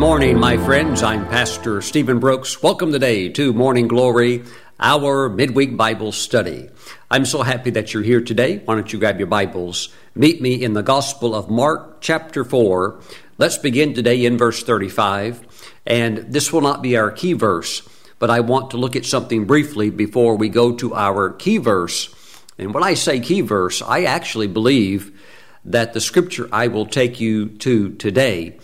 Morning, my friends. I'm Pastor Stephen Brooks. Welcome today to Morning Glory, our midweek Bible study. I'm so happy that you're here today. Why don't you grab your Bibles? Meet me in the Gospel of Mark, chapter 4. Let's begin today in verse 35. And this will not be our key verse, but I want to look at something briefly before we go to our key verse. And when I say key verse, I actually believe that the scripture I will take you to today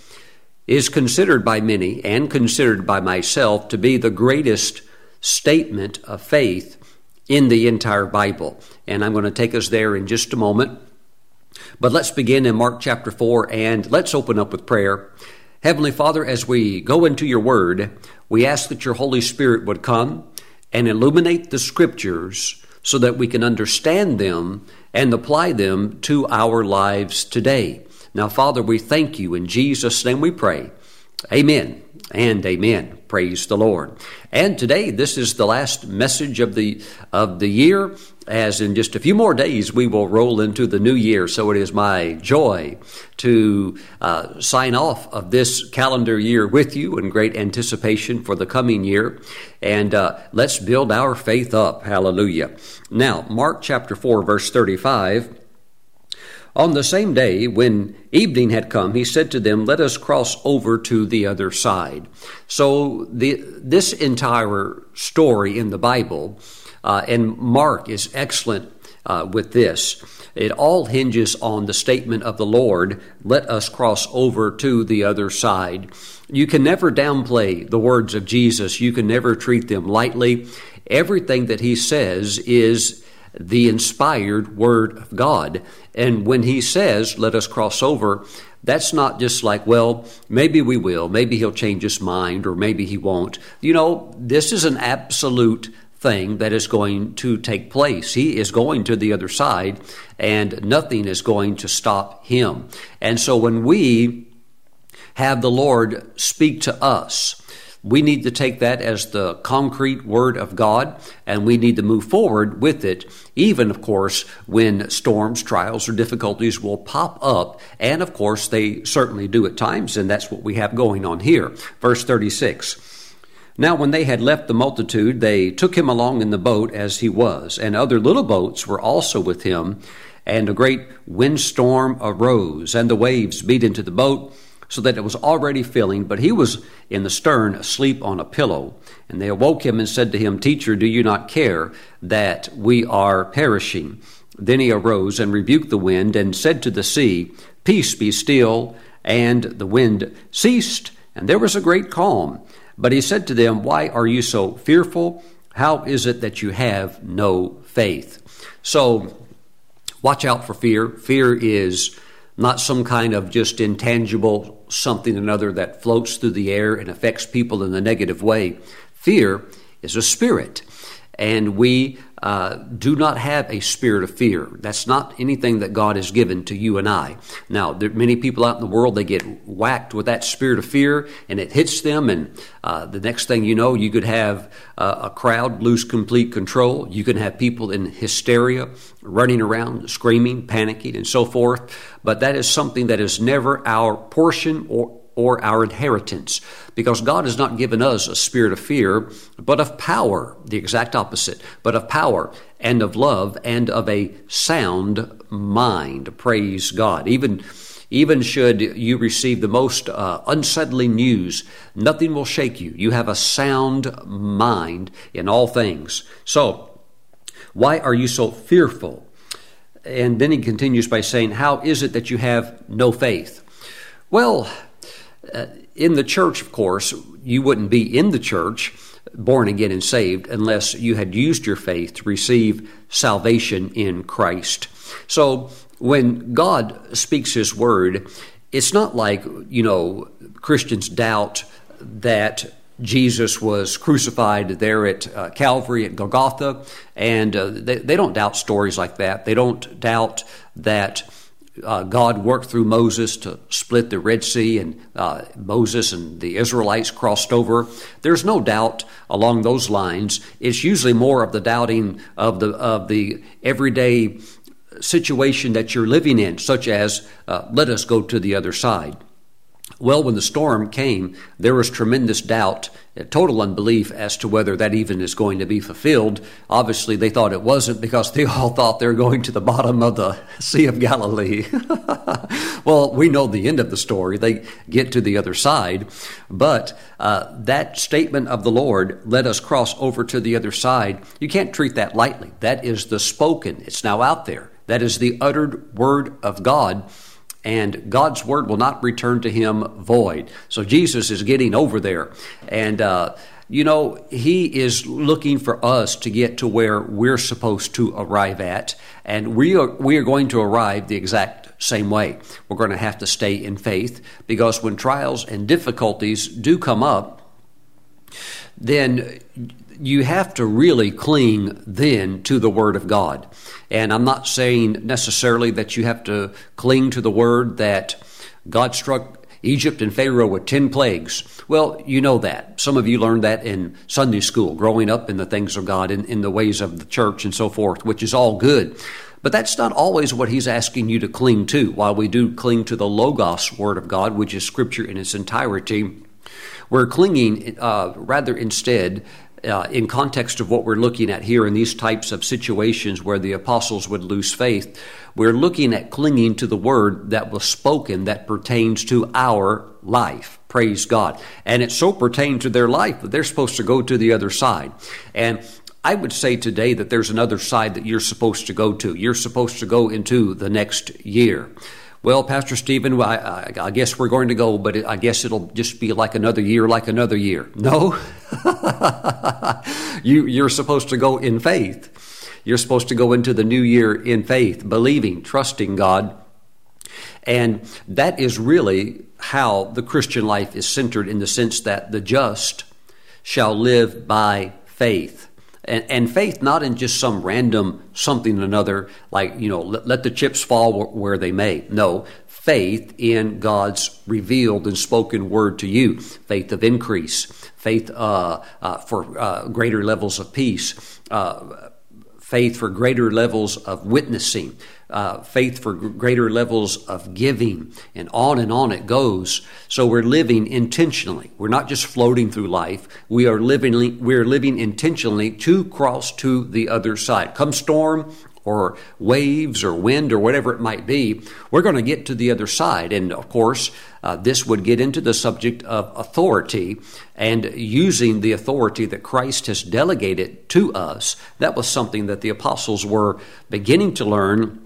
is considered by many and considered by myself to be the greatest statement of faith in the entire Bible. And I'm going to take us there in just a moment. But let's begin in Mark chapter 4 and let's open up with prayer. Heavenly Father, as we go into your word, we ask that your Holy Spirit would come and illuminate the scriptures so that we can understand them and apply them to our lives today. Now, Father, we thank you. In Jesus' name we pray. Amen and amen. Praise the Lord. And today, this is the last message of the of the year. As in just a few more days, we will roll into the new year. So it is my joy to uh, sign off of this calendar year with you in great anticipation for the coming year. And uh, let's build our faith up. Hallelujah. Now, Mark chapter four, verse thirty-five. On the same day, when evening had come, he said to them, Let us cross over to the other side. So, the, this entire story in the Bible, uh, and Mark is excellent uh, with this, it all hinges on the statement of the Lord, Let us cross over to the other side. You can never downplay the words of Jesus, you can never treat them lightly. Everything that he says is the inspired Word of God. And when He says, let us cross over, that's not just like, well, maybe we will, maybe He'll change His mind, or maybe He won't. You know, this is an absolute thing that is going to take place. He is going to the other side, and nothing is going to stop Him. And so when we have the Lord speak to us, we need to take that as the concrete word of God, and we need to move forward with it, even, of course, when storms, trials, or difficulties will pop up. And, of course, they certainly do at times, and that's what we have going on here. Verse 36. Now, when they had left the multitude, they took him along in the boat as he was, and other little boats were also with him. And a great windstorm arose, and the waves beat into the boat so that it was already filling, but he was in the stern asleep on a pillow. And they awoke him and said to him, Teacher, do you not care that we are perishing? Then he arose and rebuked the wind and said to the sea, Peace be still. And the wind ceased, and there was a great calm. But he said to them, Why are you so fearful? How is it that you have no faith? So, watch out for fear. Fear is not some kind of just intangible something or another that floats through the air and affects people in a negative way. Fear is a spirit, and we uh, do not have a spirit of fear. That's not anything that God has given to you and I. Now, there are many people out in the world, they get whacked with that spirit of fear and it hits them, and uh, the next thing you know, you could have uh, a crowd lose complete control. You can have people in hysteria, running around, screaming, panicking, and so forth. But that is something that is never our portion or or our inheritance. Because God has not given us a spirit of fear, but of power, the exact opposite, but of power and of love and of a sound mind. Praise God. Even even should you receive the most uh, unsettling news, nothing will shake you. You have a sound mind in all things. So, why are you so fearful? And then he continues by saying, How is it that you have no faith? Well, in the church, of course, you wouldn't be in the church born again and saved unless you had used your faith to receive salvation in Christ. So when God speaks His word, it's not like, you know, Christians doubt that Jesus was crucified there at uh, Calvary at Golgotha, and uh, they, they don't doubt stories like that. They don't doubt that uh, God worked through Moses to split the Red Sea, and uh, Moses and the Israelites crossed over. There's no doubt along those lines. It's usually more of the doubting of the of the everyday situation that you're living in, such as uh, let us go to the other side. Well, when the storm came, there was tremendous doubt, uh, total unbelief as to whether that even is going to be fulfilled. Obviously, they thought it wasn't because they all thought they were going to the bottom of the Sea of Galilee. well, we know the end of the story. They get to the other side. But uh, that statement of the Lord, let us cross over to the other side, you can't treat that lightly. That is the spoken, it's now out there. That is the uttered word of God and God's word will not return to him void. So Jesus is getting over there. And, uh, you know, he is looking for us to get to where we're supposed to arrive at. And we are, we are going to arrive the exact same way. We're going to have to stay in faith because when trials and difficulties do come up, then you have to really cling then to the Word of God. And I'm not saying necessarily that you have to cling to the Word that God struck Egypt and Pharaoh with 10 plagues. Well, you know that. Some of you learned that in Sunday school, growing up in the things of God, in, in the ways of the church and so forth, which is all good. But that's not always what he's asking you to cling to. While we do cling to the Logos Word of God, which is Scripture in its entirety, we're clinging uh, rather instead uh, in context of what we're looking at here in these types of situations where the apostles would lose faith, we're looking at clinging to the word that was spoken that pertains to our life. Praise God. And it so pertained to their life that they're supposed to go to the other side. And I would say today that there's another side that you're supposed to go to. You're supposed to go into the next year. Well, Pastor Stephen, I, I, I, guess we're going to go, but I guess it'll just be like another year, like another year. No, you, you're supposed to go in faith. You're supposed to go into the new year in faith, believing, trusting God. And that is really how the Christian life is centered in the sense that the just shall live by faith. And, and, faith not in just some random something or another, like, you know, let, let the chips fall where they may. No, faith in God's revealed and spoken word to you, faith of increase, faith uh, uh, for uh, greater levels of peace, uh, faith for greater levels of witnessing, uh, faith for greater levels of giving, and on and on it goes. So we're living intentionally. We're not just floating through life. We are living. We're living intentionally to cross to the other side. Come storm or waves or wind or whatever it might be, we're going to get to the other side. And of course, uh, this would get into the subject of authority and using the authority that Christ has delegated to us. That was something that the apostles were beginning to learn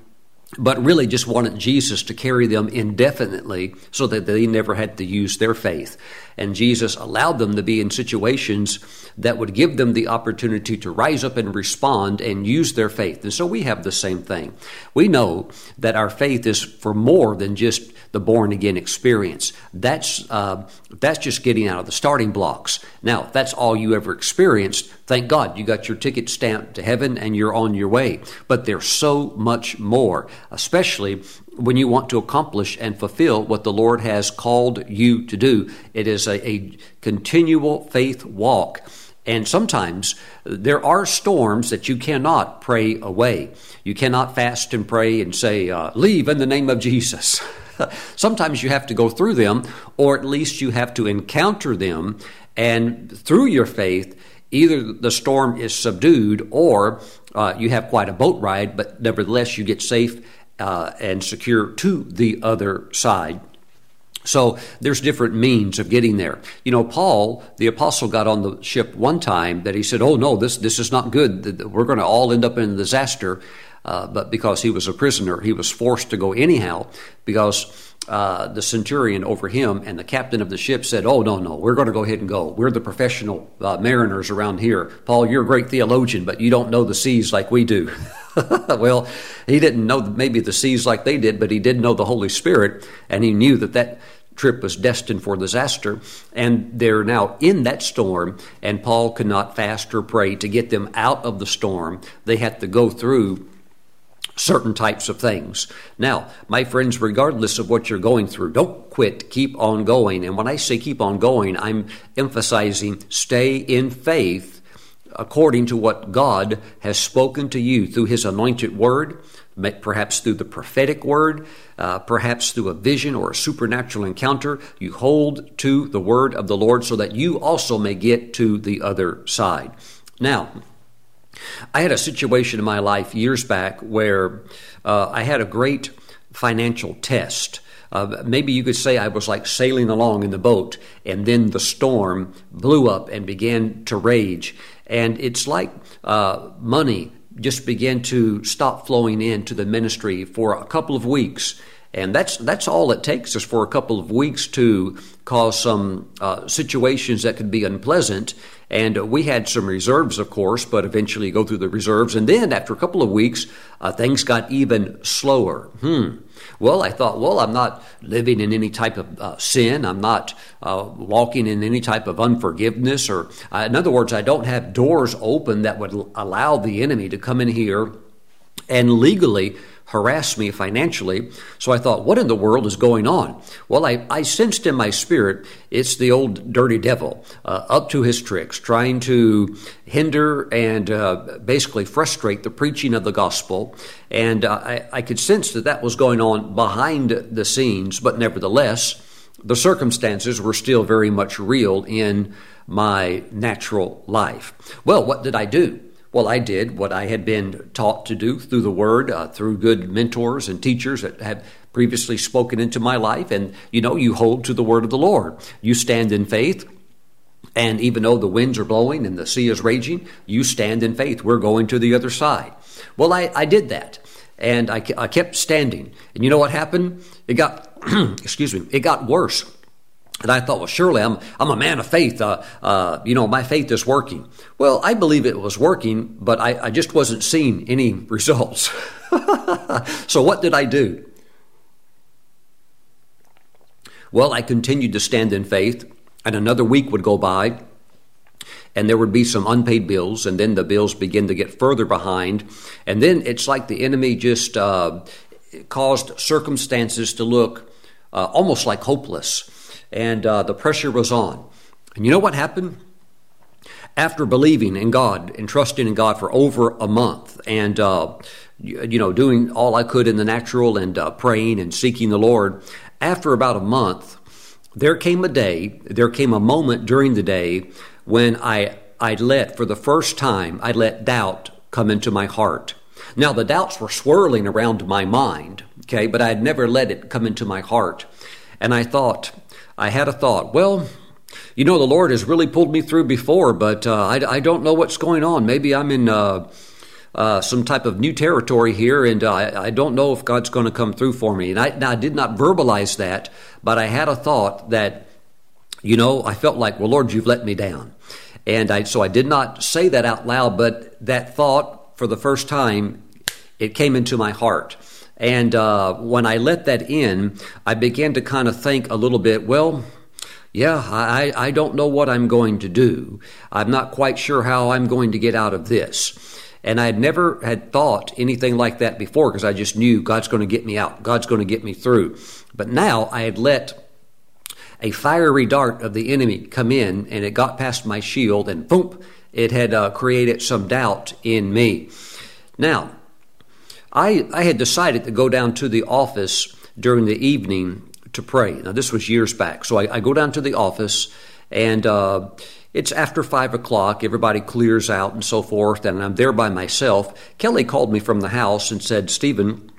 but really just wanted Jesus to carry them indefinitely so that they never had to use their faith. And Jesus allowed them to be in situations that would give them the opportunity to rise up and respond and use their faith. And so we have the same thing. We know that our faith is for more than just the born again experience. That's uh, that's just getting out of the starting blocks. Now, if that's all you ever experienced, thank God you got your ticket stamped to heaven and you're on your way. But there's so much more, especially when you want to accomplish and fulfill what the Lord has called you to do. It is a, a continual faith walk. And sometimes there are storms that you cannot pray away. You cannot fast and pray and say, uh, Leave in the name of Jesus. Sometimes you have to go through them, or at least you have to encounter them, and through your faith, either the storm is subdued or uh, you have quite a boat ride, but nevertheless you get safe uh, and secure to the other side. So there's different means of getting there. You know, Paul, the apostle, got on the ship one time that he said, "Oh no, this this is not good. We're going to all end up in a disaster." Uh, but because he was a prisoner, he was forced to go anyhow because uh, the centurion over him and the captain of the ship said, Oh, no, no, we're going to go ahead and go. We're the professional uh, mariners around here. Paul, you're a great theologian, but you don't know the seas like we do. well, he didn't know maybe the seas like they did, but he did know the Holy Spirit, and he knew that that trip was destined for disaster. And they're now in that storm, and Paul could not fast or pray to get them out of the storm. They had to go through certain types of things. Now, my friends, regardless of what you're going through, don't quit. Keep on going. And when I say keep on going, I'm emphasizing stay in faith according to what God has spoken to you through His anointed word, perhaps through the prophetic word, uh, perhaps through a vision or a supernatural encounter. You hold to the word of the Lord so that you also may get to the other side. Now, I had a situation in my life years back where uh, I had a great financial test. Uh, maybe you could say I was like sailing along in the boat, and then the storm blew up and began to rage. And it's like uh, money just began to stop flowing into the ministry for a couple of weeks. And that's that's all it takes is for a couple of weeks to cause some uh, situations that could be unpleasant. And we had some reserves, of course, but eventually you go through the reserves. And then after a couple of weeks, uh, things got even slower. Hmm. Well, I thought, well, I'm not living in any type of uh, sin. I'm not uh, walking in any type of unforgiveness. Or, uh, in other words, I don't have doors open that would allow the enemy to come in here and legally harass me financially. So I thought, what in the world is going on? Well, I, I sensed in my spirit it's the old dirty devil uh, up to his tricks, trying to hinder and uh, basically frustrate the preaching of the gospel. And uh, I, I could sense that that was going on behind the scenes, but nevertheless, the circumstances were still very much real in my natural life. Well, what did I do? Well, I did what I had been taught to do through the Word, uh, through good mentors and teachers that had previously spoken into my life. And, you know, you hold to the Word of the Lord. You stand in faith. And even though the winds are blowing and the sea is raging, you stand in faith. We're going to the other side. Well, I, I did that. And I, I kept standing. And you know what happened? It got, excuse me, it got worse. And I thought, well, surely I'm, I'm a man of faith. Uh, uh, you know, my faith is working. Well, I believe it was working, but I, I just wasn't seeing any results. so what did I do? Well, I continued to stand in faith, and another week would go by, and there would be some unpaid bills, and then the bills begin to get further behind. And then it's like the enemy just uh, caused circumstances to look uh, almost like hopeless and uh, the pressure was on. And you know what happened? After believing in God and trusting in God for over a month and, uh, you know, doing all I could in the natural and uh, praying and seeking the Lord, after about a month, there came a day, there came a moment during the day when I, I let, for the first time, I let doubt come into my heart. Now, the doubts were swirling around my mind, okay, but I had never let it come into my heart. And I thought, I had a thought. Well, you know, the Lord has really pulled me through before, but uh, I, I, don't know what's going on. Maybe I'm in uh, uh, some type of new territory here, and uh, I, I, don't know if God's going to come through for me. And I, I did not verbalize that, but I had a thought that, you know, I felt like, well, Lord, you've let me down. And I, so I did not say that out loud, but that thought, for the first time, it came into my heart. And uh, when I let that in, I began to kind of think a little bit, well, yeah, I, I don't know what I'm going to do. I'm not quite sure how I'm going to get out of this. And I had never had thought anything like that before because I just knew God's going to get me out. God's going to get me through. But now I had let a fiery dart of the enemy come in and it got past my shield and boom, it had uh, created some doubt in me. Now, I, I had decided to go down to the office during the evening to pray. Now, this was years back. So I, I go down to the office, and uh, it's after five o'clock. Everybody clears out and so forth, and I'm there by myself. Kelly called me from the house and said, Stephen,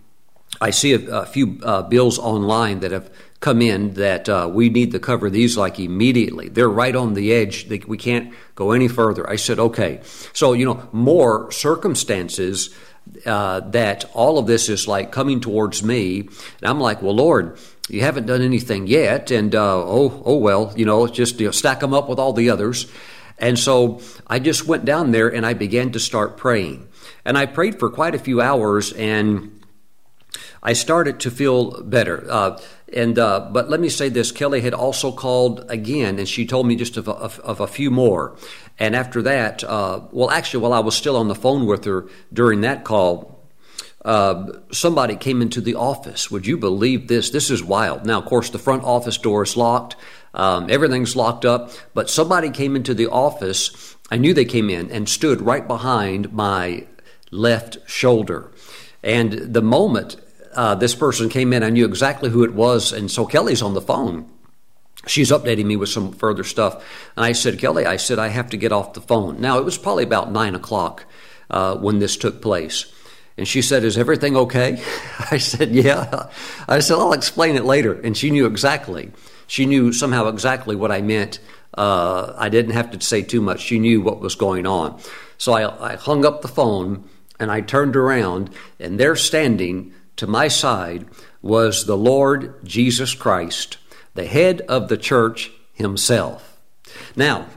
I see a, a few uh, bills online that have come in that uh, we need to cover these like immediately. They're right on the edge. They, we can't go any further. I said, okay. So, you know, more circumstances uh, that all of this is like coming towards me. And I'm like, well, Lord, you haven't done anything yet. And uh, oh, oh well, you know, just you know, stack them up with all the others. And so I just went down there and I began to start praying. And I prayed for quite a few hours and I started to feel better. Uh, and uh, but let me say this: Kelly had also called again, and she told me just of a, of a few more. And after that, uh, well, actually, while I was still on the phone with her during that call, uh, somebody came into the office. Would you believe this? This is wild. Now, of course, the front office door is locked. Um, everything's locked up. But somebody came into the office I knew they came in and stood right behind my left shoulder. And the moment uh, this person came in, I knew exactly who it was. And so Kelly's on the phone. She's updating me with some further stuff. And I said, Kelly, I said, I have to get off the phone. Now, it was probably about nine o'clock uh, when this took place. And she said, Is everything okay? I said, Yeah. I said, I'll explain it later. And she knew exactly. She knew somehow exactly what I meant. Uh, I didn't have to say too much. She knew what was going on. So I, I hung up the phone and I turned around, and there standing to my side was the Lord Jesus Christ, the head of the church himself. Now,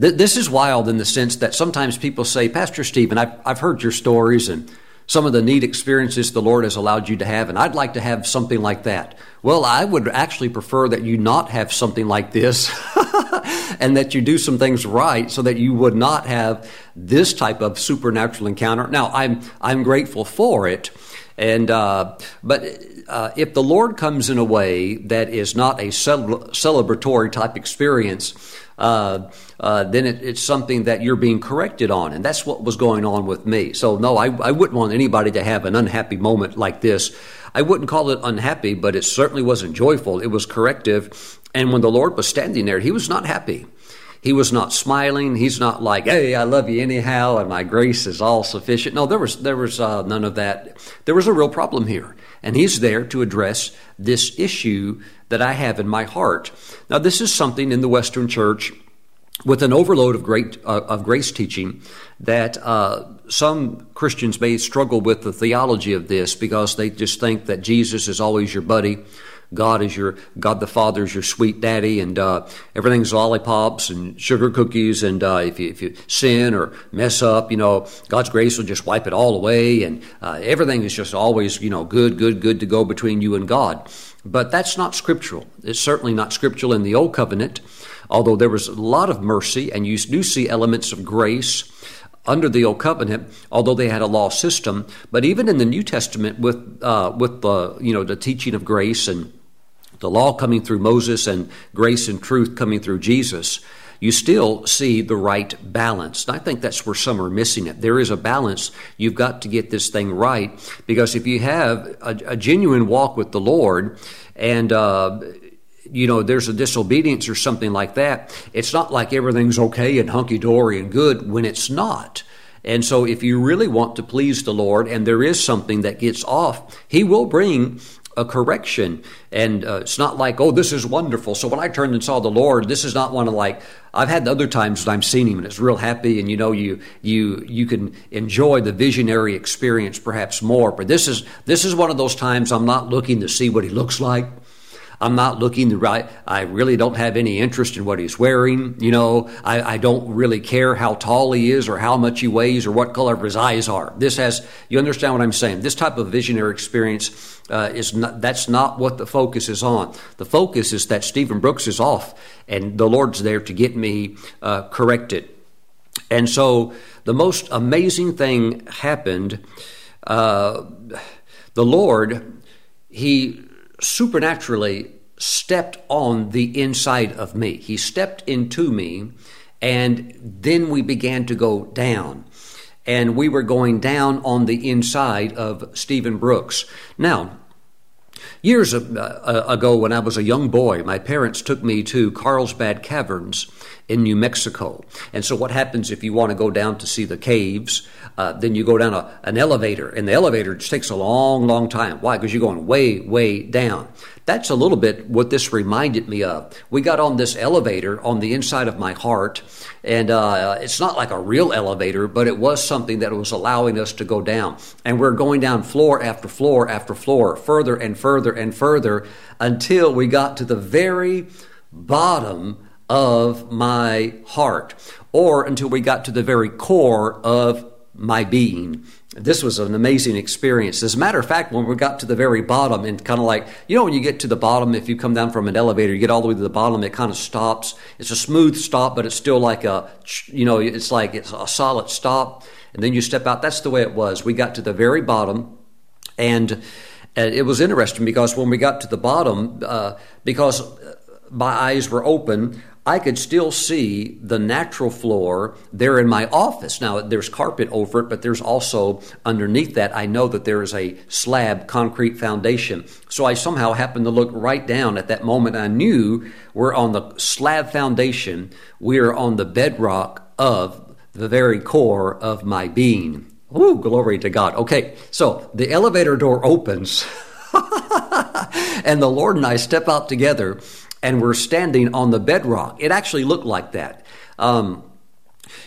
th- this is wild in the sense that sometimes people say, Pastor Stephen, I've, I've heard your stories and some of the neat experiences the Lord has allowed you to have, and I'd like to have something like that. Well, I would actually prefer that you not have something like this and that you do some things right so that you would not have this type of supernatural encounter. Now, I'm, I'm grateful for it. And, uh, but uh, if the Lord comes in a way that is not a celebratory type experience, uh, uh, then it, it's something that you're being corrected on. And that's what was going on with me. So, no, I, I wouldn't want anybody to have an unhappy moment like this I wouldn't call it unhappy, but it certainly wasn't joyful. It was corrective. And when the Lord was standing there, he was not happy. He was not smiling. He's not like, "Hey, I love you anyhow, and my grace is all sufficient." No, there was there was uh, none of that. There was a real problem here, and he's there to address this issue that I have in my heart. Now, this is something in the Western Church with an overload of great uh, of grace teaching that uh, some Christians may struggle with the theology of this because they just think that Jesus is always your buddy. God is your God the Father is your sweet daddy, and uh, everything's lollipops and sugar cookies. And uh, if you if you sin or mess up, you know God's grace will just wipe it all away, and uh, everything is just always you know good, good, good to go between you and God. But that's not scriptural. It's certainly not scriptural in the Old Covenant although there was a lot of mercy, and you do see elements of grace under the old covenant, although they had a law system. But even in the New Testament, with uh, with the you know the teaching of grace and the law coming through Moses and grace and truth coming through Jesus, you still see the right balance. And I think that's where some are missing it. There is a balance. You've got to get this thing right because if you have a, a genuine walk with the Lord and uh, you know, there's a disobedience or something like that, it's not like everything's okay and hunky dory and good when it's not. And so, if you really want to please the Lord and there is something that gets off, He will bring a correction. And uh, it's not like, oh, this is wonderful. So when I turned and saw the Lord, this is not one of like, I've had other times that I'm seeing Him and it's real happy, and you know, you you you can enjoy the visionary experience perhaps more. But this is this is one of those times I'm not looking to see what He looks like. I'm not looking the right. I really don't have any interest in what he's wearing. You know, I, I don't really care how tall he is or how much he weighs or what color his eyes are. This has, you understand what I'm saying? This type of visionary experience uh, is not, that's not what the focus is on. The focus is that Stephen Brooks is off and the Lord's there to get me uh, corrected. And so the most amazing thing happened. Uh, the Lord, He supernaturally stepped on the inside of me. He stepped into me, and then we began to go down. And we were going down on the inside of Stephen Brooks. Now, years uh, ago, when I was a young boy, my parents took me to Carlsbad Caverns in New Mexico. And so, what happens if you want to go down to see the caves? Uh, then you go down a, an elevator, and the elevator just takes a long, long time. Why? Because you're going way, way down. That's a little bit what this reminded me of. We got on this elevator on the inside of my heart, and uh, it's not like a real elevator, but it was something that was allowing us to go down. And we're going down floor after floor after floor, further and further and further, until we got to the very bottom of my heart, or until we got to the very core of my being. This was an amazing experience. As a matter of fact, when we got to the very bottom, and kind of like, you know, when you get to the bottom, if you come down from an elevator, you get all the way to the bottom, it kind of stops. It's a smooth stop, but it's still like a, you know, it's like it's a solid stop. And then you step out. That's the way it was. We got to the very bottom, and it was interesting because when we got to the bottom, uh, because my eyes were open, I could still see the natural floor there in my office. Now, there's carpet over it, but there's also underneath that, I know that there is a slab concrete foundation. So I somehow happened to look right down at that moment. I knew we're on the slab foundation, we're on the bedrock of the very core of my being. Ooh, glory to God. Okay, so the elevator door opens, and the Lord and I step out together and we're standing on the bedrock. It actually looked like that. Um,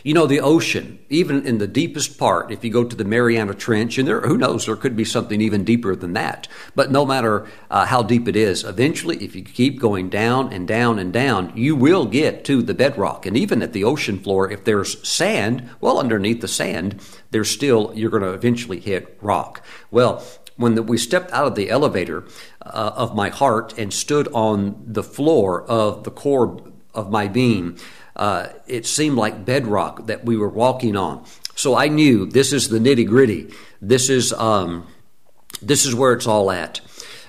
you know, the ocean, even in the deepest part, if you go to the Mariana Trench, and there, who knows, there could be something even deeper than that. But no matter uh, how deep it is, eventually, if you keep going down and down and down, you will get to the bedrock. And even at the ocean floor, if there's sand, well, underneath the sand, there's still, you're going to eventually hit rock. Well, when the, we stepped out of the elevator uh, of my heart and stood on the floor of the core of my being, uh, it seemed like bedrock that we were walking on. So I knew this is the nitty gritty. This is um, this is where it's all at.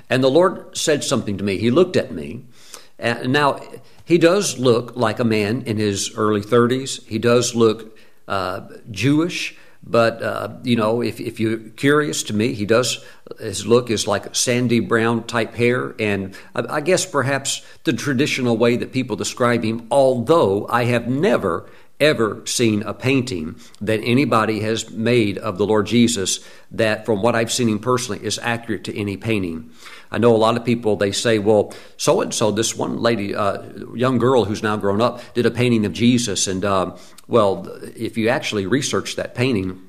And the Lord said something to me. He looked at me, and now he does look like a man in his early 30s. He does look uh, Jewish. But, uh, you know, if, if you're curious to me, he does, his look is like sandy brown type hair. And I, I guess perhaps the traditional way that people describe him, although I have never ever seen a painting that anybody has made of the Lord Jesus that, from what I've seen him personally, is accurate to any painting. I know a lot of people, they say, well, so and so, this one lady, uh, young girl who's now grown up, did a painting of Jesus. And, uh, well, if you actually research that painting,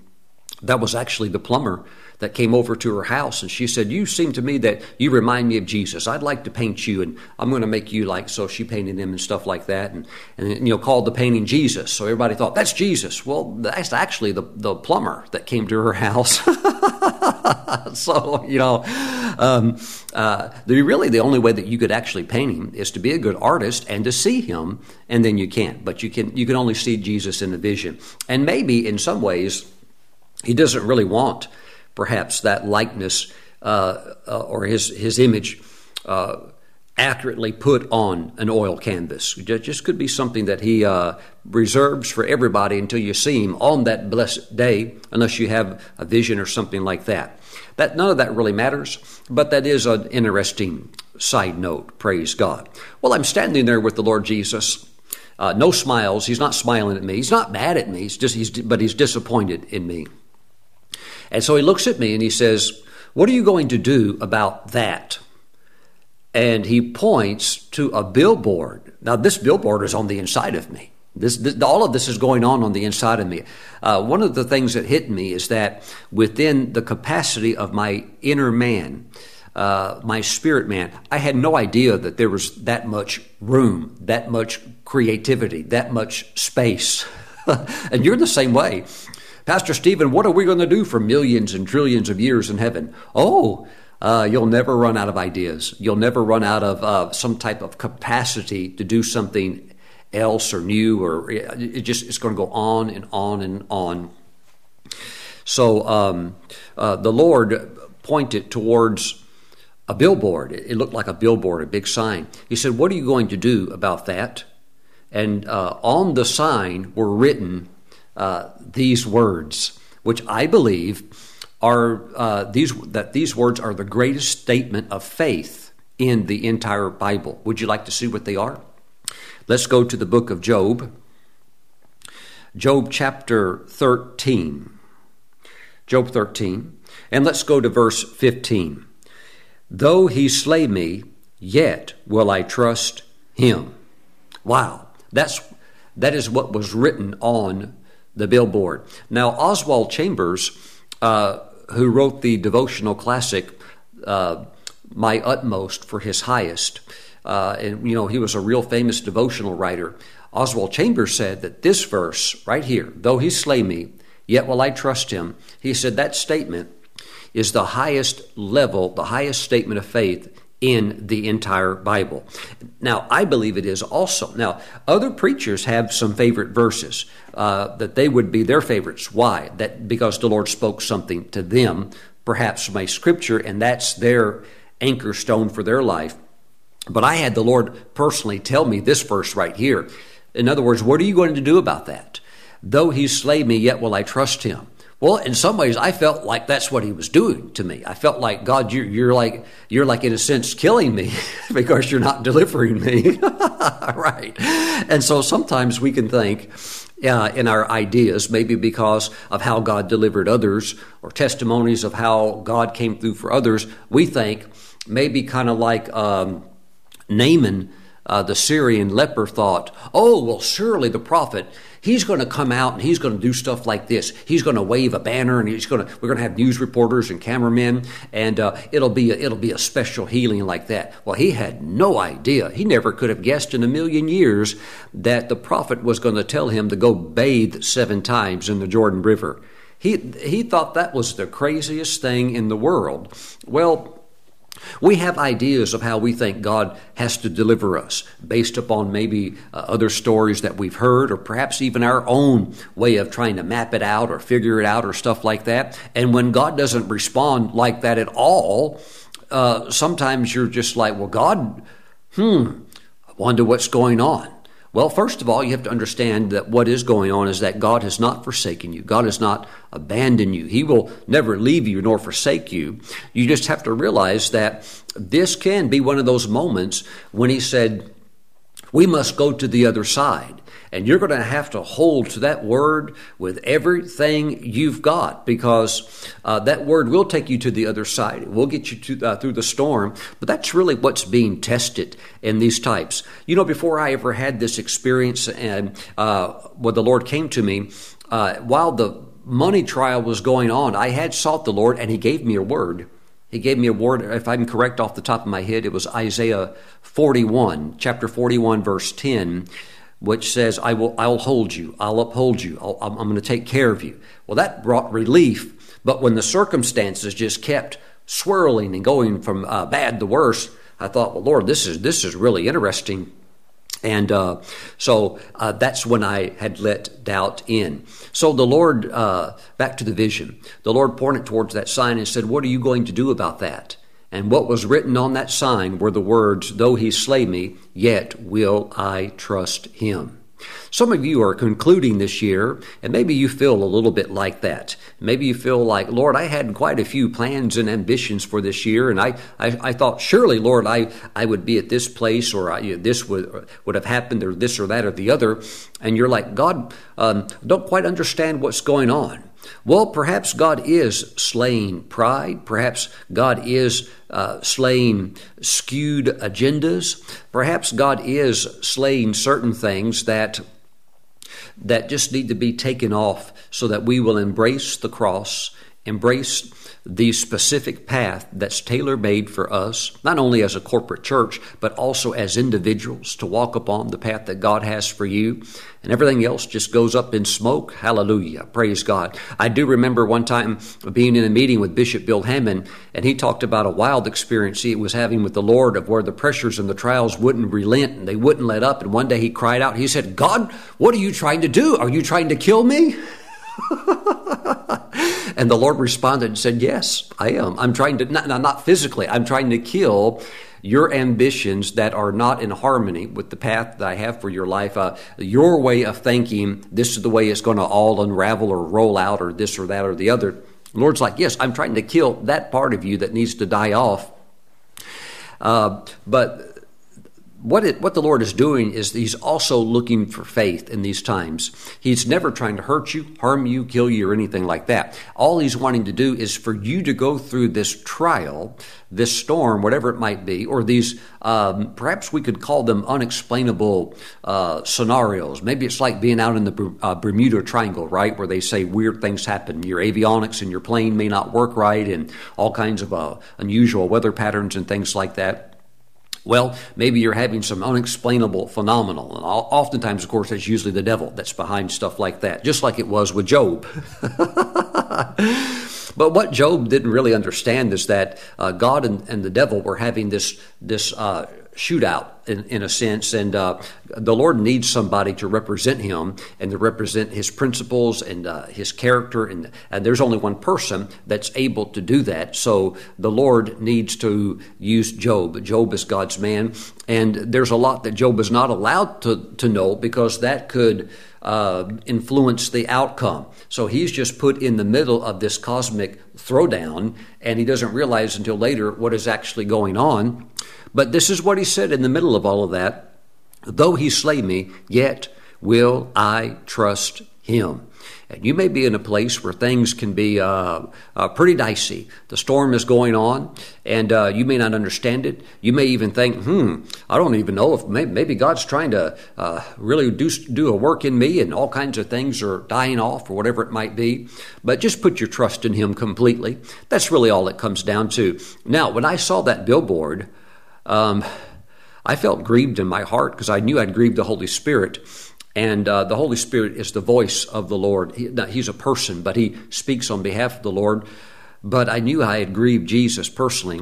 that was actually the plumber that came over to her house and she said, You seem to me that you remind me of Jesus. I'd like to paint you and I'm going to make you like. So she painted him and stuff like that and, and you know, called the painting Jesus. So everybody thought, That's Jesus. Well, that's actually the, the plumber that came to her house. so, you know, um, uh, the, really the only way that you could actually paint him is to be a good artist and to see him, and then you can't. But you can, you can only see Jesus in a vision. And maybe in some ways, he doesn't really want perhaps that likeness uh, uh, or his, his image uh, accurately put on an oil canvas. Just could be something that he uh, reserves for everybody until you see him on that blessed day, unless you have a vision or something like that. That none of that really matters, but that is an interesting side note. Praise God. Well, I'm standing there with the Lord Jesus. Uh, no smiles. He's not smiling at me. He's not mad at me. He's just he's but he's disappointed in me. And so he looks at me and he says, What are you going to do about that? And he points to a billboard. Now, this billboard is on the inside of me. This, this, all of this is going on on the inside of me. Uh, one of the things that hit me is that within the capacity of my inner man, uh, my spirit man, I had no idea that there was that much room, that much creativity, that much space. and you're the same way. Pastor Stephen, what are we going to do for millions and trillions of years in heaven? Oh, uh, you'll never run out of ideas. You'll never run out of uh, some type of capacity to do something else or new, or it just it's going to go on and on and on. So um, uh, the Lord pointed towards a billboard. It looked like a billboard, a big sign. He said, "What are you going to do about that?" And uh, on the sign were written uh, these words, which I believe are uh, these that these words are the greatest statement of faith in the entire Bible. Would you like to see what they are? Let's go to the book of Job. Job chapter 13. Job 13. And let's go to verse 15. Though he slay me, yet will I trust him. Wow. That's that is what was written on the billboard. Now, Oswald Chambers, uh, who wrote the devotional classic, uh, My Utmost for His Highest, uh, and you know, he was a real famous devotional writer. Oswald Chambers said that this verse right here, though he slay me, yet will I trust him, he said that statement is the highest level, the highest statement of faith in the entire Bible. Now, I believe it is also. Now, other preachers have some favorite verses uh, that they would be their favorites. Why? That because the Lord spoke something to them, perhaps from a scripture, and that's their anchor stone for their life. But I had the Lord personally tell me this verse right here. In other words, what are you going to do about that? Though he slay me, yet will I trust him. Well, in some ways, I felt like that's what he was doing to me. I felt like God, you're, you're like you're like in a sense killing me because you're not delivering me, right? And so sometimes we can think uh, in our ideas, maybe because of how God delivered others or testimonies of how God came through for others, we think maybe kind of like um, Naaman. Uh, the Syrian leper thought, oh, well, surely the prophet, He's going to come out and he's going to do stuff like this. He's going to wave a banner and he's going to, we're going to have news reporters and cameramen and uh, it'll be a, it'll be a special healing like that. Well, he had no idea. He never could have guessed in a million years that the prophet was going to tell him to go bathe seven times in the Jordan River. He, he thought that was the craziest thing in the world. Well, we have ideas of how we think God has to deliver us based upon maybe uh, other stories that we've heard, or perhaps even our own way of trying to map it out or figure it out or stuff like that. And when God doesn't respond like that at all, uh, sometimes you're just like, well, God, hmm, I wonder what's going on. Well, first of all, you have to understand that what is going on is that God has not forsaken you. God has not abandoned you. He will never leave you nor forsake you. You just have to realize that this can be one of those moments when He said, We must go to the other side. And you're going to have to hold to that word with everything you've got because uh, that word will take you to the other side. It will get you to, uh, through the storm. But that's really what's being tested in these types. You know, before I ever had this experience and uh, when the Lord came to me, uh, while the money trial was going on, I had sought the Lord and He gave me a word. He gave me a word, if I'm correct off the top of my head, it was Isaiah 41, chapter 41, verse 10 which says, I will, I'll hold you, I'll uphold you, i am going to take care of you. Well, that brought relief, but when the circumstances just kept swirling and going from uh, bad to worse, I thought, well, Lord, this is, this is really interesting. And uh, so uh, that's when I had let doubt in. So the Lord, uh, back to the vision, the Lord pointed towards that sign and said, What are you going to do about that? And what was written on that sign were the words, Though he slay me, yet will I trust him. Some of you are concluding this year, and maybe you feel a little bit like that. Maybe you feel like, Lord, I had quite a few plans and ambitions for this year, and I, I, I thought, surely, Lord, I, I would be at this place, or I, this would, would have happened, or this or that or the other. And you're like, God, um, don't quite understand what's going on. Well, perhaps God is slaying pride. Perhaps God is uh, slaying skewed agendas. Perhaps God is slaying certain things that that just need to be taken off so that we will embrace the cross, embrace the specific path that's tailor made for us, not only as a corporate church, but also as individuals to walk upon the path that God has for you. And everything else just goes up in smoke. Hallelujah. Praise God. I do remember one time being in a meeting with Bishop Bill Hamon, and he talked about a wild experience he was having with the Lord of where the pressures and the trials wouldn't relent and they wouldn't let up. And one day he cried out, he said, God, what are you trying to do? Are you trying to kill me? and the Lord responded and said, Yes, I am. I'm trying to, not, not physically, I'm trying to kill your ambitions that are not in harmony with the path that I have for your life. Uh, your way of thinking, this is the way it's going to all unravel or roll out, or this or that or the other. The Lord's like, Yes, I'm trying to kill that part of you that needs to die off. Uh, but what it, what the Lord is doing is He's also looking for faith in these times. He's never trying to hurt you, harm you, kill you, or anything like that. All He's wanting to do is for you to go through this trial, this storm, whatever it might be, or these um, perhaps we could call them unexplainable uh, scenarios. Maybe it's like being out in the uh, Bermuda Triangle, right, where they say weird things happen. Your avionics in your plane may not work right, and all kinds of uh, unusual weather patterns and things like that. Well, maybe you're having some unexplainable phenomenal. And oftentimes, of course, that's usually the devil that's behind stuff like that, just like it was with Job. but what Job didn't really understand is that uh, God and, and, the devil were having this, this uh, shootout in, in a sense, and uh, the Lord needs somebody to represent Him and to represent His principles and uh, His character. And, and there's only one person that's able to do that. So the Lord needs to use Job. Job is God's man, and there's a lot that Job is not allowed to, to know because that could uh, influence the outcome. So he's just put in the middle of this cosmic throwdown, and he doesn't realize until later what is actually going on. But this is what he said in the middle of all of that Though he slay me, yet will I trust him. And you may be in a place where things can be uh, uh, pretty dicey. The storm is going on, and uh, you may not understand it. You may even think, hmm, I don't even know if maybe, maybe God's trying to uh, really do, do a work in me, and all kinds of things are dying off, or whatever it might be. But just put your trust in Him completely. That's really all it comes down to. Now, when I saw that billboard, um, I felt grieved in my heart because I knew I'd grieved the Holy Spirit. And uh, the Holy Spirit is the voice of the Lord. He, he's a person, but he speaks on behalf of the Lord. But I knew I had grieved Jesus personally.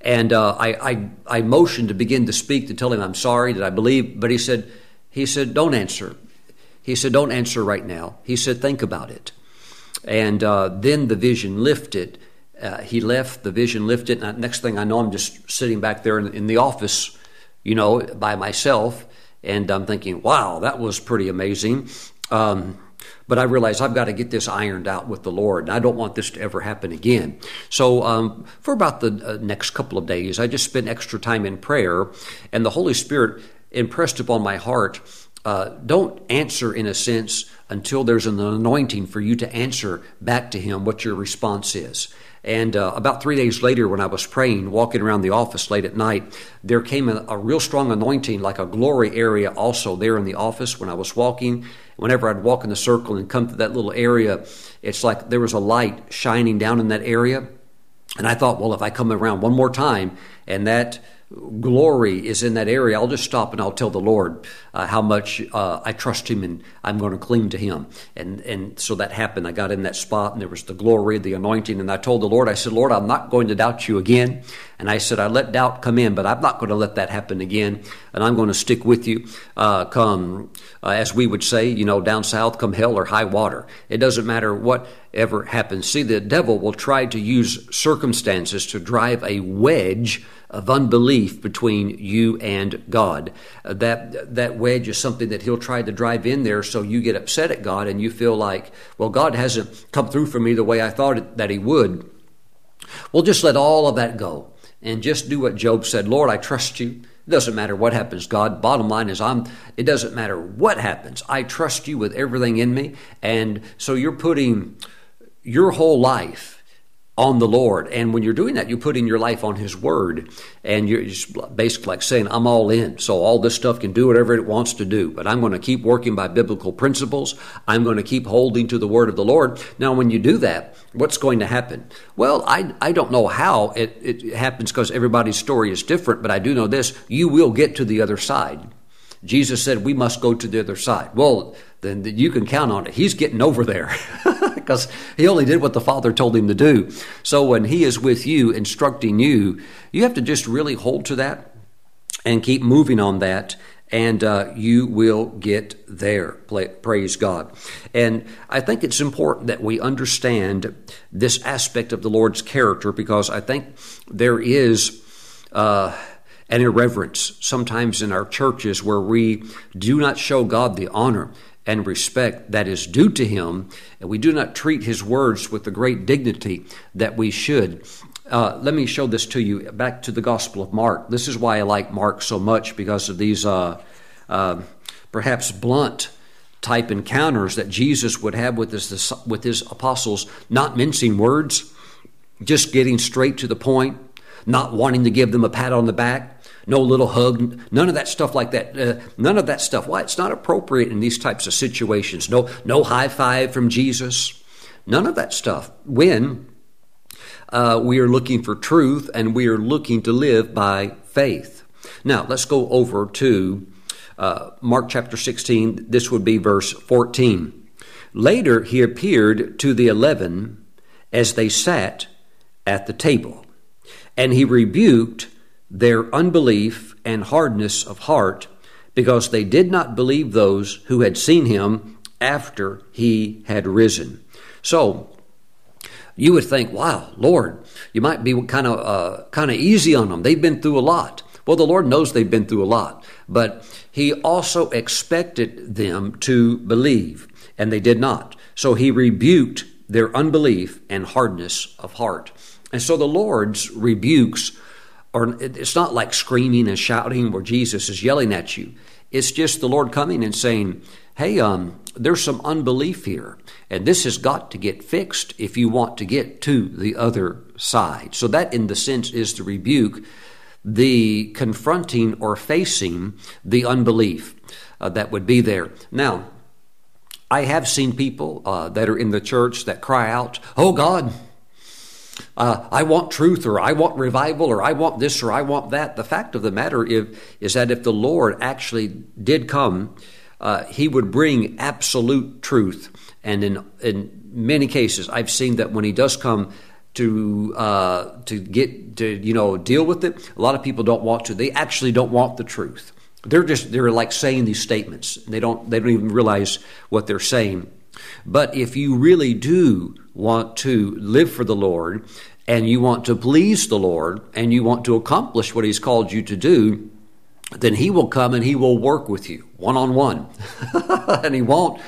And uh, I, I, I motioned to begin to speak to tell him I'm sorry that I believe, but he said, he said, don't answer. He said, don't answer right now. He said, think about it. And uh, then the vision lifted. Uh, he left, the vision lifted. And next thing I know, I'm just sitting back there in, in the office, you know, by myself and I'm thinking, wow, that was pretty amazing. Um, but I realize I've got to get this ironed out with the Lord, and I don't want this to ever happen again. So, um, for about the uh, next couple of days, I just spent extra time in prayer, and the Holy Spirit impressed upon my heart uh, don't answer in a sense until there's an anointing for you to answer back to Him what your response is. And uh, about three days later, when I was praying, walking around the office late at night, there came a, a, real strong anointing, like a glory area also there in the office when I was walking. Whenever I'd walk in the circle and come to that little area, it's like there was a light shining down in that area. And I thought, well, if I come around one more time and that glory is in that area, I'll just stop and I'll tell the Lord uh, how much uh, I trust Him and I'm going to cling to Him. And and so that happened. I got in that spot and there was the glory, the anointing, and I told the Lord, I said, Lord, I'm not going to doubt You again. And I said, I let doubt come in, but I'm not going to let that happen again. And I'm going to stick with You. Uh, come, uh, as we would say, you know, down south, come hell or high water. It doesn't matter whatever happens. See, the devil will try to use circumstances to drive a wedge of unbelief between you and God. Uh, that that wedge is something that he'll try to drive in there so you get upset at God and you feel like, well, God hasn't come through for me the way I thought that he would. Well, just let all of that go and just do what Job said, Lord, I trust you. It doesn't matter what happens, God. Bottom line is I'm it doesn't matter what happens. I trust you with everything in me. And so you're putting your whole life on the Lord. And when you're doing that, you're putting your life on His Word. And you're just basically like saying, I'm all in. So all this stuff can do whatever it wants to do. But I'm going to keep working by biblical principles. I'm going to keep holding to the Word of the Lord. Now, when you do that, what's going to happen? Well, I, I don't know how it, it happens because everybody's story is different, but I do know this you will get to the other side. Jesus said, We must go to the other side. Well, then you can count on it. He's getting over there. because he only did what the Father told him to do. So when he is with you, instructing you, you have to just really hold to that and keep moving on that, and uh, you will get there. Praise God. And I think it's important that we understand this aspect of the Lord's character because I think there is. Uh, an irreverence sometimes in our churches where we do not show God the honor and respect that is due to him, and we do not treat his words with the great dignity that we should. Uh, let me show this to you back to the Gospel of Mark. This is why I like Mark so much because of these uh, uh, perhaps blunt type encounters that Jesus would have with his, with his apostles, not mincing words, just getting straight to the point, not wanting to give them a pat on the back, no little hug, none of that stuff like that. Uh, none of that stuff. Why? It's not appropriate in these types of situations. No, no high five from Jesus. None of that stuff. When uh, we are looking for truth and we are looking to live by faith. Now, let's go over to uh, Mark chapter 16. This would be verse 14. Later, he appeared to the eleven as they sat at the table, and he rebuked their unbelief and hardness of heart because they did not believe those who had seen him after he had risen. So, you would think, wow, Lord, you might be kind of uh, kind of easy on them. They've been through a lot. Well, the Lord knows they've been through a lot, but He also expected them to believe, and they did not. So He rebuked their unbelief and hardness of heart. And so the Lord's rebukes are, it's not like screaming and shouting where Jesus is yelling at you. It's just the Lord coming and saying, hey, um, there's some unbelief here, and this has got to get fixed if you want to get to the other side. So, that in the sense is the rebuke, the confronting or facing the unbelief uh, that would be there. Now, I have seen people uh, that are in the church that cry out, Oh God, uh, I want truth, or I want revival, or I want this, or I want that. The fact of the matter is, is that if the Lord actually did come, uh, He would bring absolute truth. And in, in many cases, I've seen that when He does come, to uh, to get to you know deal with it. A lot of people don't want to. They actually don't want the truth. They're just they're like saying these statements. They don't they don't even realize what they're saying. But if you really do want to live for the Lord and you want to please the Lord and you want to accomplish what He's called you to do, then He will come and He will work with you one on one. And He won't,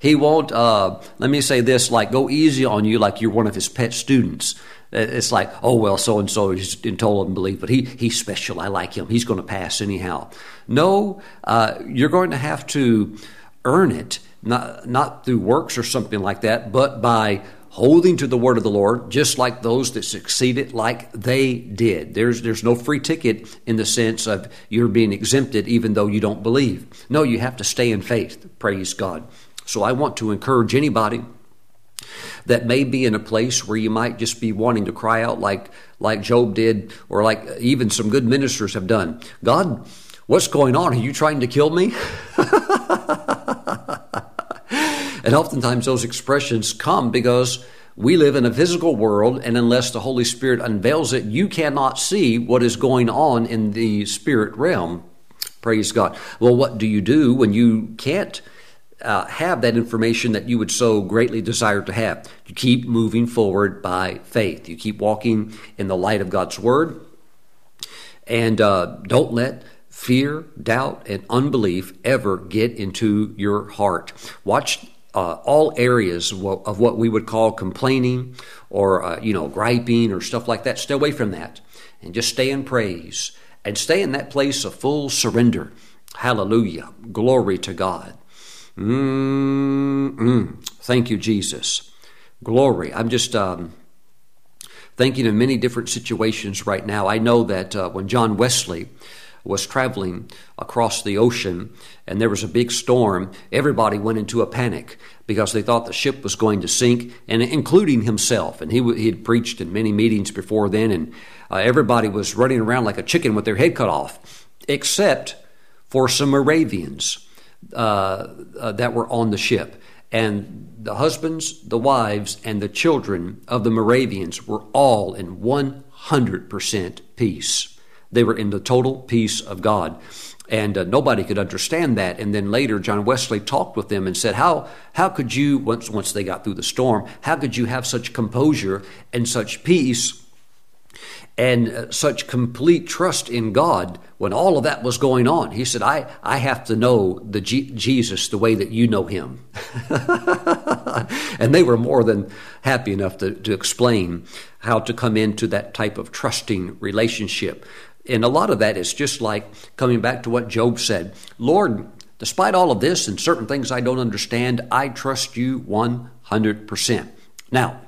He won't, uh, let me say this, like go easy on you like you're one of His pet students. It's like, oh, well, so and so is in total unbelief, but he, he's special. I like him. He's going to pass anyhow. No, uh, you're going to have to earn it, not, not through works or something like that, but by holding to the word of the Lord, just like those that succeeded like they did. There's, there's no free ticket in the sense of you're being exempted even though you don't believe. No, you have to stay in faith. Praise God. So I want to encourage anybody that may be in a place where you might just be wanting to cry out like like Job did or like even some good ministers have done. God, what's going on? Are you trying to kill me? And oftentimes those expressions come because we live in a physical world, and unless the Holy Spirit unveils it, you cannot see what is going on in the spirit realm. Praise God. Well, what do you do when you can't uh, have that information that you would so greatly desire to have? You keep moving forward by faith. You keep walking in the light of God's Word, and uh, don't let fear, doubt, and unbelief ever get into your heart. Watch uh, all areas of what we would call complaining or uh, you know griping or stuff like that. Stay away from that, and just stay in praise and stay in that place of full surrender. Hallelujah, glory to God. Mm-mm. Thank you, Jesus. Glory. I'm just um, thinking of many different situations right now. I know that uh, when John Wesley was traveling across the ocean and there was a big storm, everybody went into a panic because they thought the ship was going to sink, and including himself. And he, he had preached in many meetings before then, and uh, everybody was running around like a chicken with their head cut off, except for some Moravians uh, uh, that were on the ship. And the husbands, the wives, and the children of the Moravians were all in 100% peace. They were in the total peace of God. And uh, nobody could understand that. And then later, John Wesley talked with them and said, How, how could you, once, once they got through the storm, how could you have such composure and such peace and uh, such complete trust in God when all of that was going on. He said, I, I have to know the G- Jesus the way that you know him. and they were more than happy enough to, to explain how to come into that type of trusting relationship. And a lot of that is just like coming back to what Job said Lord, despite all of this and certain things I don't understand, I trust you 100%. Now,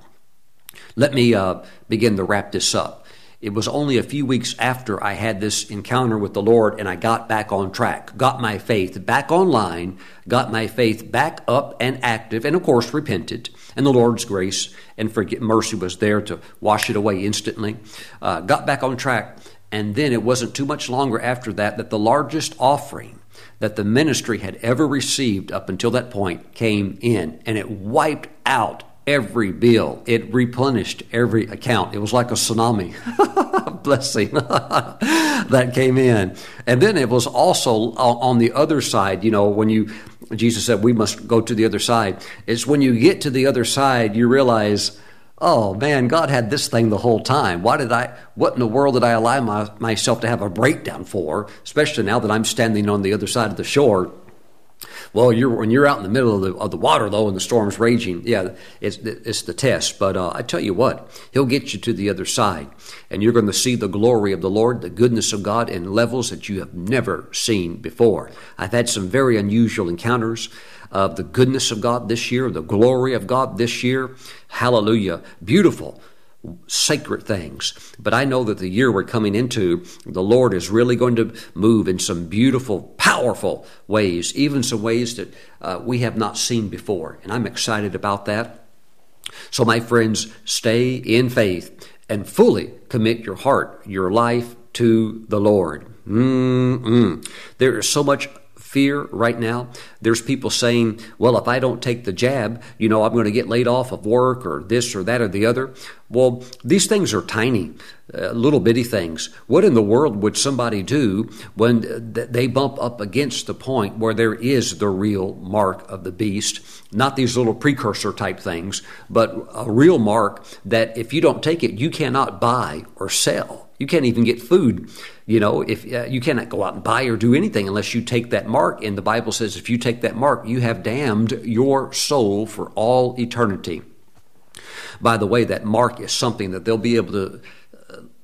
let me uh, begin to wrap this up. It was only a few weeks after I had this encounter with the Lord and I got back on track, got my faith back online, got my faith back up and active, and of course repented. And the Lord's grace and forget, mercy was there to wash it away instantly. Uh, got back on track and then it wasn't too much longer after that that the largest offering that the ministry had ever received up until that point came in, and it wiped out every bill. It replenished every account. It was like a tsunami blessing that came in. And then it was also on the other side, you know, when you, Jesus said, we must go to the other side. It's when you get to the other side, you realize, oh man, God had this thing the whole time. Why did I, what in the world did I allow my, myself to have a breakdown for, especially now that I'm standing on the other side of the shore? Well, you're, when you're out in the middle of the, of the water, though, and the storm's raging, yeah, it's, it's the test. But uh, I tell you what, He'll get you to the other side, and you're going to see the glory of the Lord, the goodness of God in levels that you have never seen before. I've had some very unusual encounters of the goodness of God this year, the glory of God this year. Hallelujah. Beautiful sacred things. But I know that the year we're coming into, the Lord is really going to move in some beautiful, powerful ways, even some ways that uh, we have not seen before. And I'm excited about that. So, my friends, stay in faith and fully commit your heart, your life to the Lord. Mm-mm. There is so much fear right now. There's people saying, well, if I don't take the jab, you know, I'm going to get laid off of work or this or that or the other. Well, these things are tiny, uh, little bitty things. What in the world would somebody do when they bump up against the point where there is the real mark of the beast? Not these little precursor type things, but a real mark that if you don't take it, you cannot buy or sell. You can't even get food. You know, if uh, you cannot go out and buy or do anything unless you take that mark. And the Bible says if you take that mark, you have damned your soul for all eternity. By the way, that mark is something that they'll be able to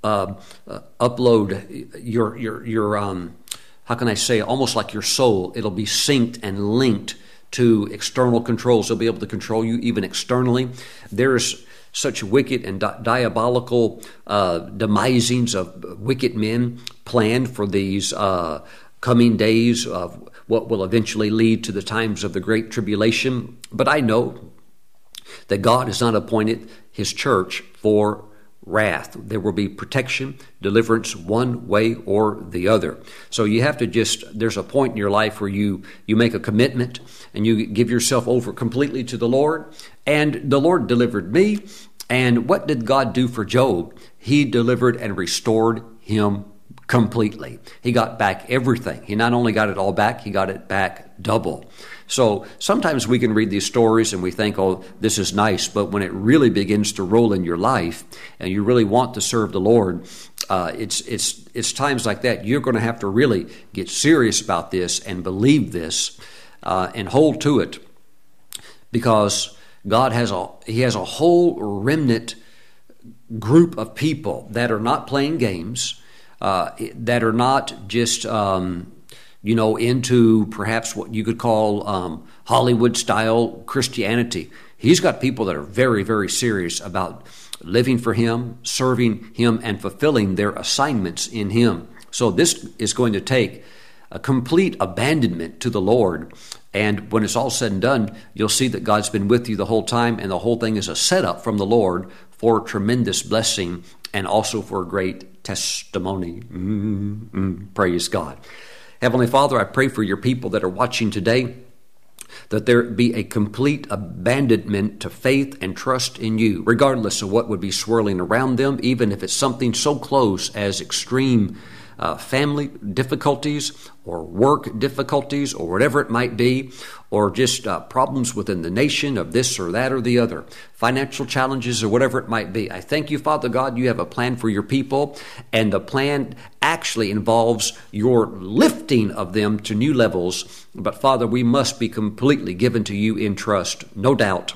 uh, uh, upload your your your um, how can I say almost like your soul. It'll be synced and linked to external controls. They'll be able to control you even externally. There's such wicked and di- diabolical uh, demisings of wicked men planned for these uh, coming days of what will eventually lead to the times of the Great Tribulation. But I know that God has not appointed His church for wrath. There will be protection, deliverance one way or the other. So you have to just there's a point in your life where you you make a commitment and you give yourself over completely to the Lord. And the Lord delivered me. And what did God do for Job? He delivered and restored him completely. He got back everything. He not only got it all back, he got it back double. So sometimes we can read these stories and we think, oh, this is nice. But when it really begins to roll in your life and you really want to serve the Lord, uh, it's, it's, it's times like that you're going to have to really get serious about this and believe this uh, and hold to it because God has a, he has a whole remnant group of people that are not playing games, uh, that are not just um, you know, into perhaps what you could call um, Hollywood style Christianity. He's got people that are very, very serious about living for Him, serving Him, and fulfilling their assignments in Him. So this is going to take a complete abandonment to the Lord. And when it's all said and done, you'll see that God's been with you the whole time, and the whole thing is a setup from the Lord for tremendous blessing and also for a great testimony. Mm-hmm. Praise God. Heavenly Father, I pray for your people that are watching today that there be a complete abandonment to faith and trust in you, regardless of what would be swirling around them, even if it's something so close as extreme uh, family difficulties or work difficulties or whatever it might be, or just uh, problems within the nation of this or that or the other, financial challenges or whatever it might be. I thank you, Father God, you have a plan for your people, and the plan actually involves your lifting of them to new levels. But Father, we must be completely given to you in trust, no doubt.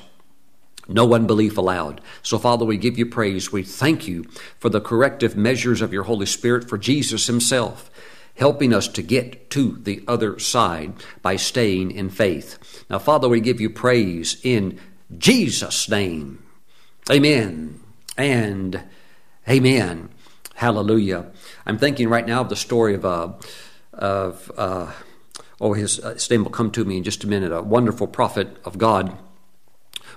No unbelief allowed. So, Father, we give you praise. We thank you for the corrective measures of your Holy Spirit, for Jesus Himself, helping us to get to the other side by staying in faith. Now, Father, we give you praise in Jesus' name. Amen and amen. Hallelujah. I'm thinking right now of the story of, uh, of uh, oh, his, uh, his name will come to me in just a minute, a wonderful prophet of God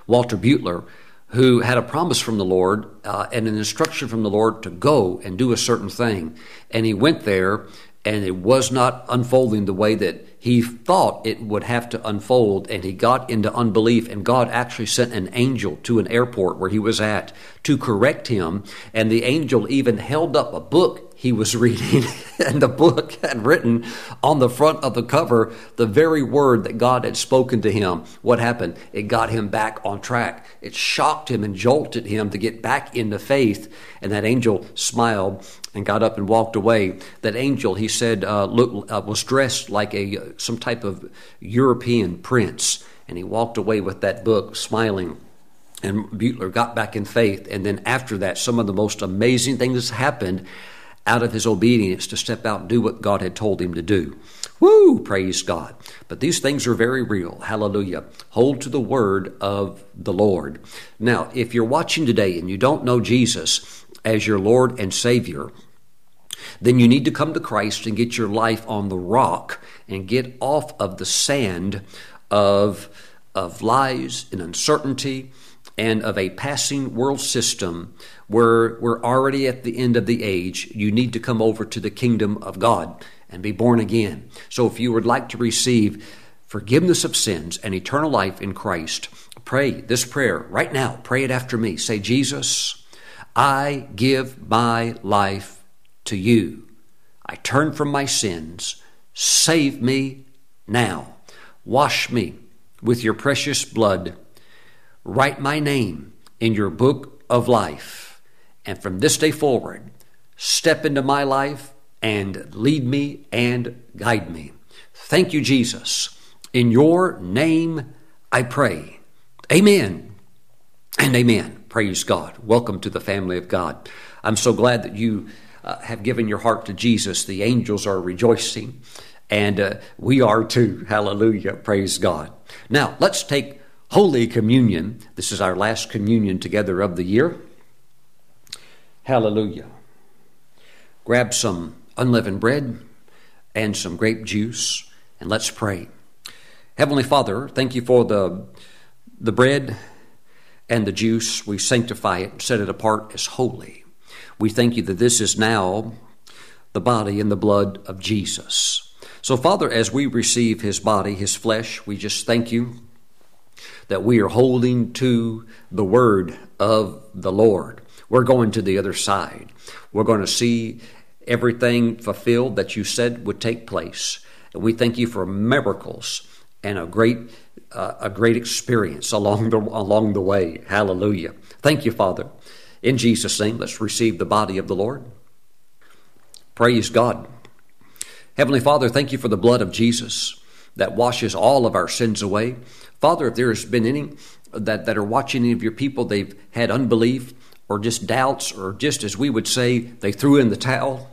Walter Beuttler, who had a promise from the Lord uh, and an instruction from the Lord to go and do a certain thing. And he went there, and it was not unfolding the way that he thought it would have to unfold, and he got into unbelief, and God actually sent an angel to an airport where he was at to correct him, and the angel even held up a book he was reading, and the book had written on the front of the cover the very word that God had spoken to him. What happened? It got him back on track. It shocked him and jolted him to get back into faith. And that angel smiled and got up and walked away. That angel, he said, uh, look, uh, was dressed like a some type of European prince, and he walked away with that book, smiling. And Beuttler got back in faith. And then after that, some of the most amazing things happened out of his obedience to step out and do what God had told him to do. Woo! Praise God. But these things are very real. Hallelujah. Hold to the word of the Lord. Now, if you're watching today and you don't know Jesus as your Lord and Savior, then you need to come to Christ and get your life on the rock and get off of the sand of, of lies and uncertainty and of a passing world system where we're already at the end of the age, you need to come over to the kingdom of God and be born again. So if you would like to receive forgiveness of sins and eternal life in Christ, pray this prayer right now. Pray it after me. Say, Jesus, I give my life to you. I turn from my sins. Save me now. Wash me with your precious blood Write my name in your book of life. And from this day forward, step into my life and lead me and guide me. Thank you, Jesus. In your name I pray. Amen and amen. Praise God. Welcome to the family of God. I'm so glad that you uh, have given your heart to Jesus. The angels are rejoicing, and uh, we are too. Hallelujah. Praise God. Now, let's take Holy Communion. This is our last communion together of the year. Hallelujah. Grab some unleavened bread and some grape juice, and let's pray. Heavenly Father, thank you for the, the bread and the juice. We sanctify it and set it apart as holy. We thank you that this is now the body and the blood of Jesus. So, Father, as we receive his body, his flesh, we just thank you that we are holding to the word of the Lord. We're going to the other side. We're going to see everything fulfilled that you said would take place. And we thank you for miracles and a great uh, a great experience along the along the way. Hallelujah. Thank you, Father. In Jesus' name, let's receive the body of the Lord. Praise God. Heavenly Father, thank you for the blood of Jesus that washes all of our sins away. Father, if there has been any that, that are watching any of your people, they've had unbelief or just doubts, or just as we would say, they threw in the towel,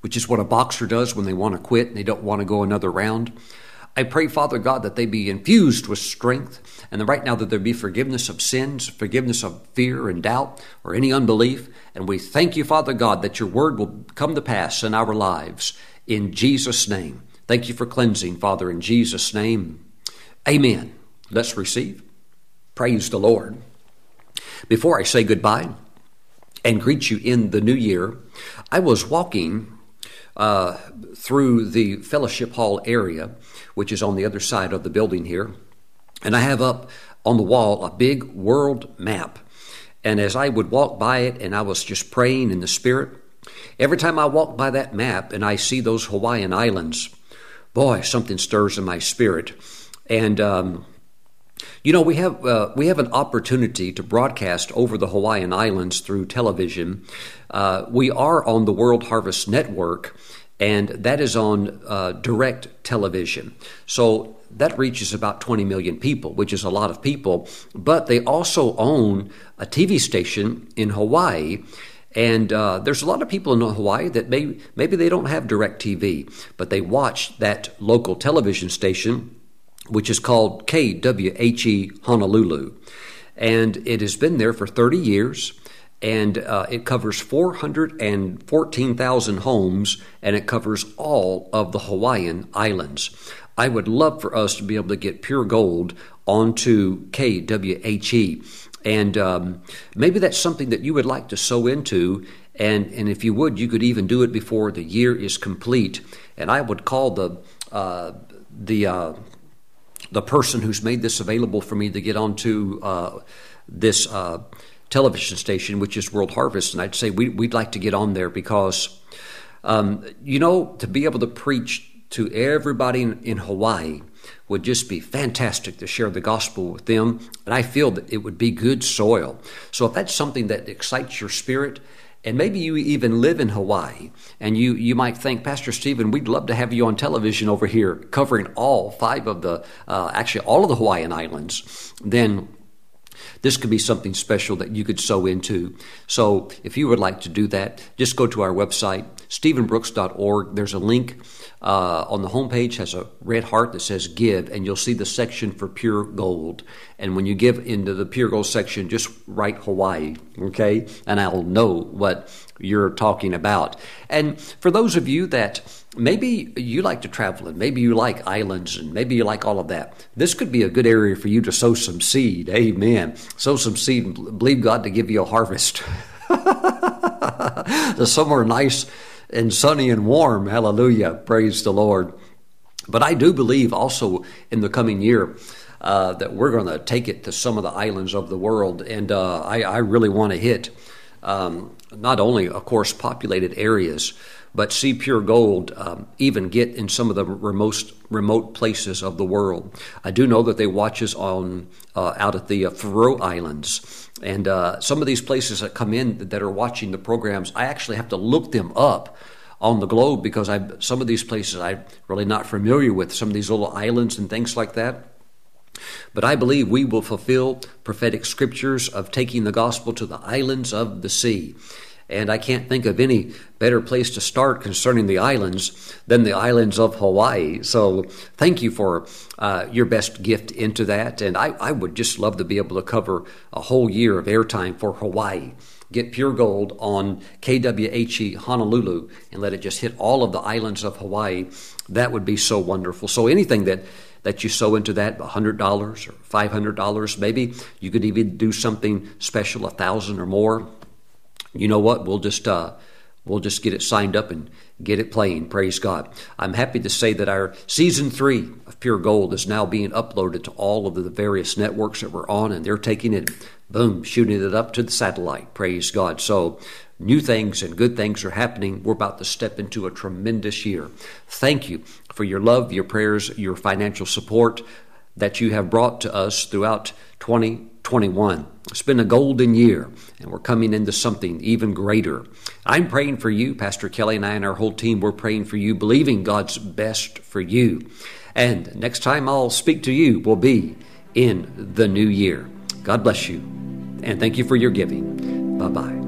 which is what a boxer does when they want to quit and they don't want to go another round. I pray, Father God, that they be infused with strength, and that right now that there be forgiveness of sins, forgiveness of fear and doubt, or any unbelief. And we thank you, Father God, that your word will come to pass in our lives. In Jesus' name. Thank you for cleansing, Father, in Jesus' name. Amen. Let's receive. Praise the Lord. Before I say goodbye and greet you in the new year, I was walking uh, through the fellowship hall area, which is on the other side of the building here, and I have up on the wall a big world map. And as I would walk by it and I was just praying in the Spirit, every time I walk by that map and I see those Hawaiian islands, boy, something stirs in my spirit. And um, you know, we have uh, we have an opportunity to broadcast over the Hawaiian Islands through television. Uh, we are on the World Harvest Network, and that is on uh, direct television. So that reaches about 20 million people, which is a lot of people. But they also own a TV station in Hawaii. And uh, there's a lot of people in Hawaii that may, maybe they don't have DirecTV, but they watch that local television station which is called KWHE Honolulu. And it has been there for 30 years, and uh, it covers 414,000 homes, and it covers all of the Hawaiian Islands. I would love for us to be able to get pure gold onto KWHE. And um, maybe that's something that you would like to sow into. And, and if you would, you could even do it before the year is complete. And I would call the uh, the uh, the person who's made this available for me to get onto uh, this uh, television station, which is World Harvest, and I'd say we, would like to get on there because, um, you know, to be able to preach to everybody in, in Hawaii would just be fantastic to share the gospel with them. And I feel that it would be good soil. So if that's something that excites your spirit, and maybe you even live in Hawaii, and you, you might think, Pastor Stephen, we'd love to have you on television over here covering all five of the, uh, actually all of the Hawaiian Islands, then this could be something special that you could sow into. So if you would like to do that, just go to our website, stephenbrooks.org. There's a link uh, on the homepage has a red heart that says give, and you'll see the section for pure gold. And when you give into the pure gold section, just write Hawaii, okay? And I'll know what you're talking about. And for those of you that maybe you like to travel and maybe you like islands and maybe you like all of that, this could be a good area for you to sow some seed. Amen. Sow some seed and believe God to give you a harvest. somewhere nice and sunny and warm. Hallelujah. Praise the Lord. But I do believe also in the coming year uh, that we're going to take it to some of the islands of the world. And uh, I, I, really want to hit um, not only, of course, populated areas, but see pure gold um, even get in some of the remote remote places of the world. I do know that they watch us on uh, out at the Faroe Islands, and uh, some of these places that come in that are watching the programs. I actually have to look them up on the globe because I some of these places I'm really not familiar with. Some of these little islands and things like that. But I believe we will fulfill prophetic scriptures of taking the gospel to the islands of the sea. And I can't think of any better place to start concerning the islands than the islands of Hawaii. So thank you for uh, your best gift into that. And I, I would just love to be able to cover a whole year of airtime for Hawaii. Get pure gold on KWHE Honolulu and let it just hit all of the islands of Hawaii. That would be so wonderful. So anything that that you sow into that $100 or $500 maybe you could even do something special a thousand or more you know what? We'll just uh, we'll just get it signed up and get it playing. Praise God. I'm happy to say that our season three of Pure Gold is now being uploaded to all of the various networks that we're on, and they're taking it, boom, shooting it up to the satellite. Praise God. So new things and good things are happening. We're about to step into a tremendous year. Thank you for your love, your prayers, your financial support that you have brought to us throughout 2021. It's been a golden year, and we're coming into something even greater. I'm praying for you, Pastor Kelly and I and our whole team. We're praying for you, believing God's best for you. And next time I'll speak to you will be in the new year. God bless you, and thank you for your giving. Bye bye.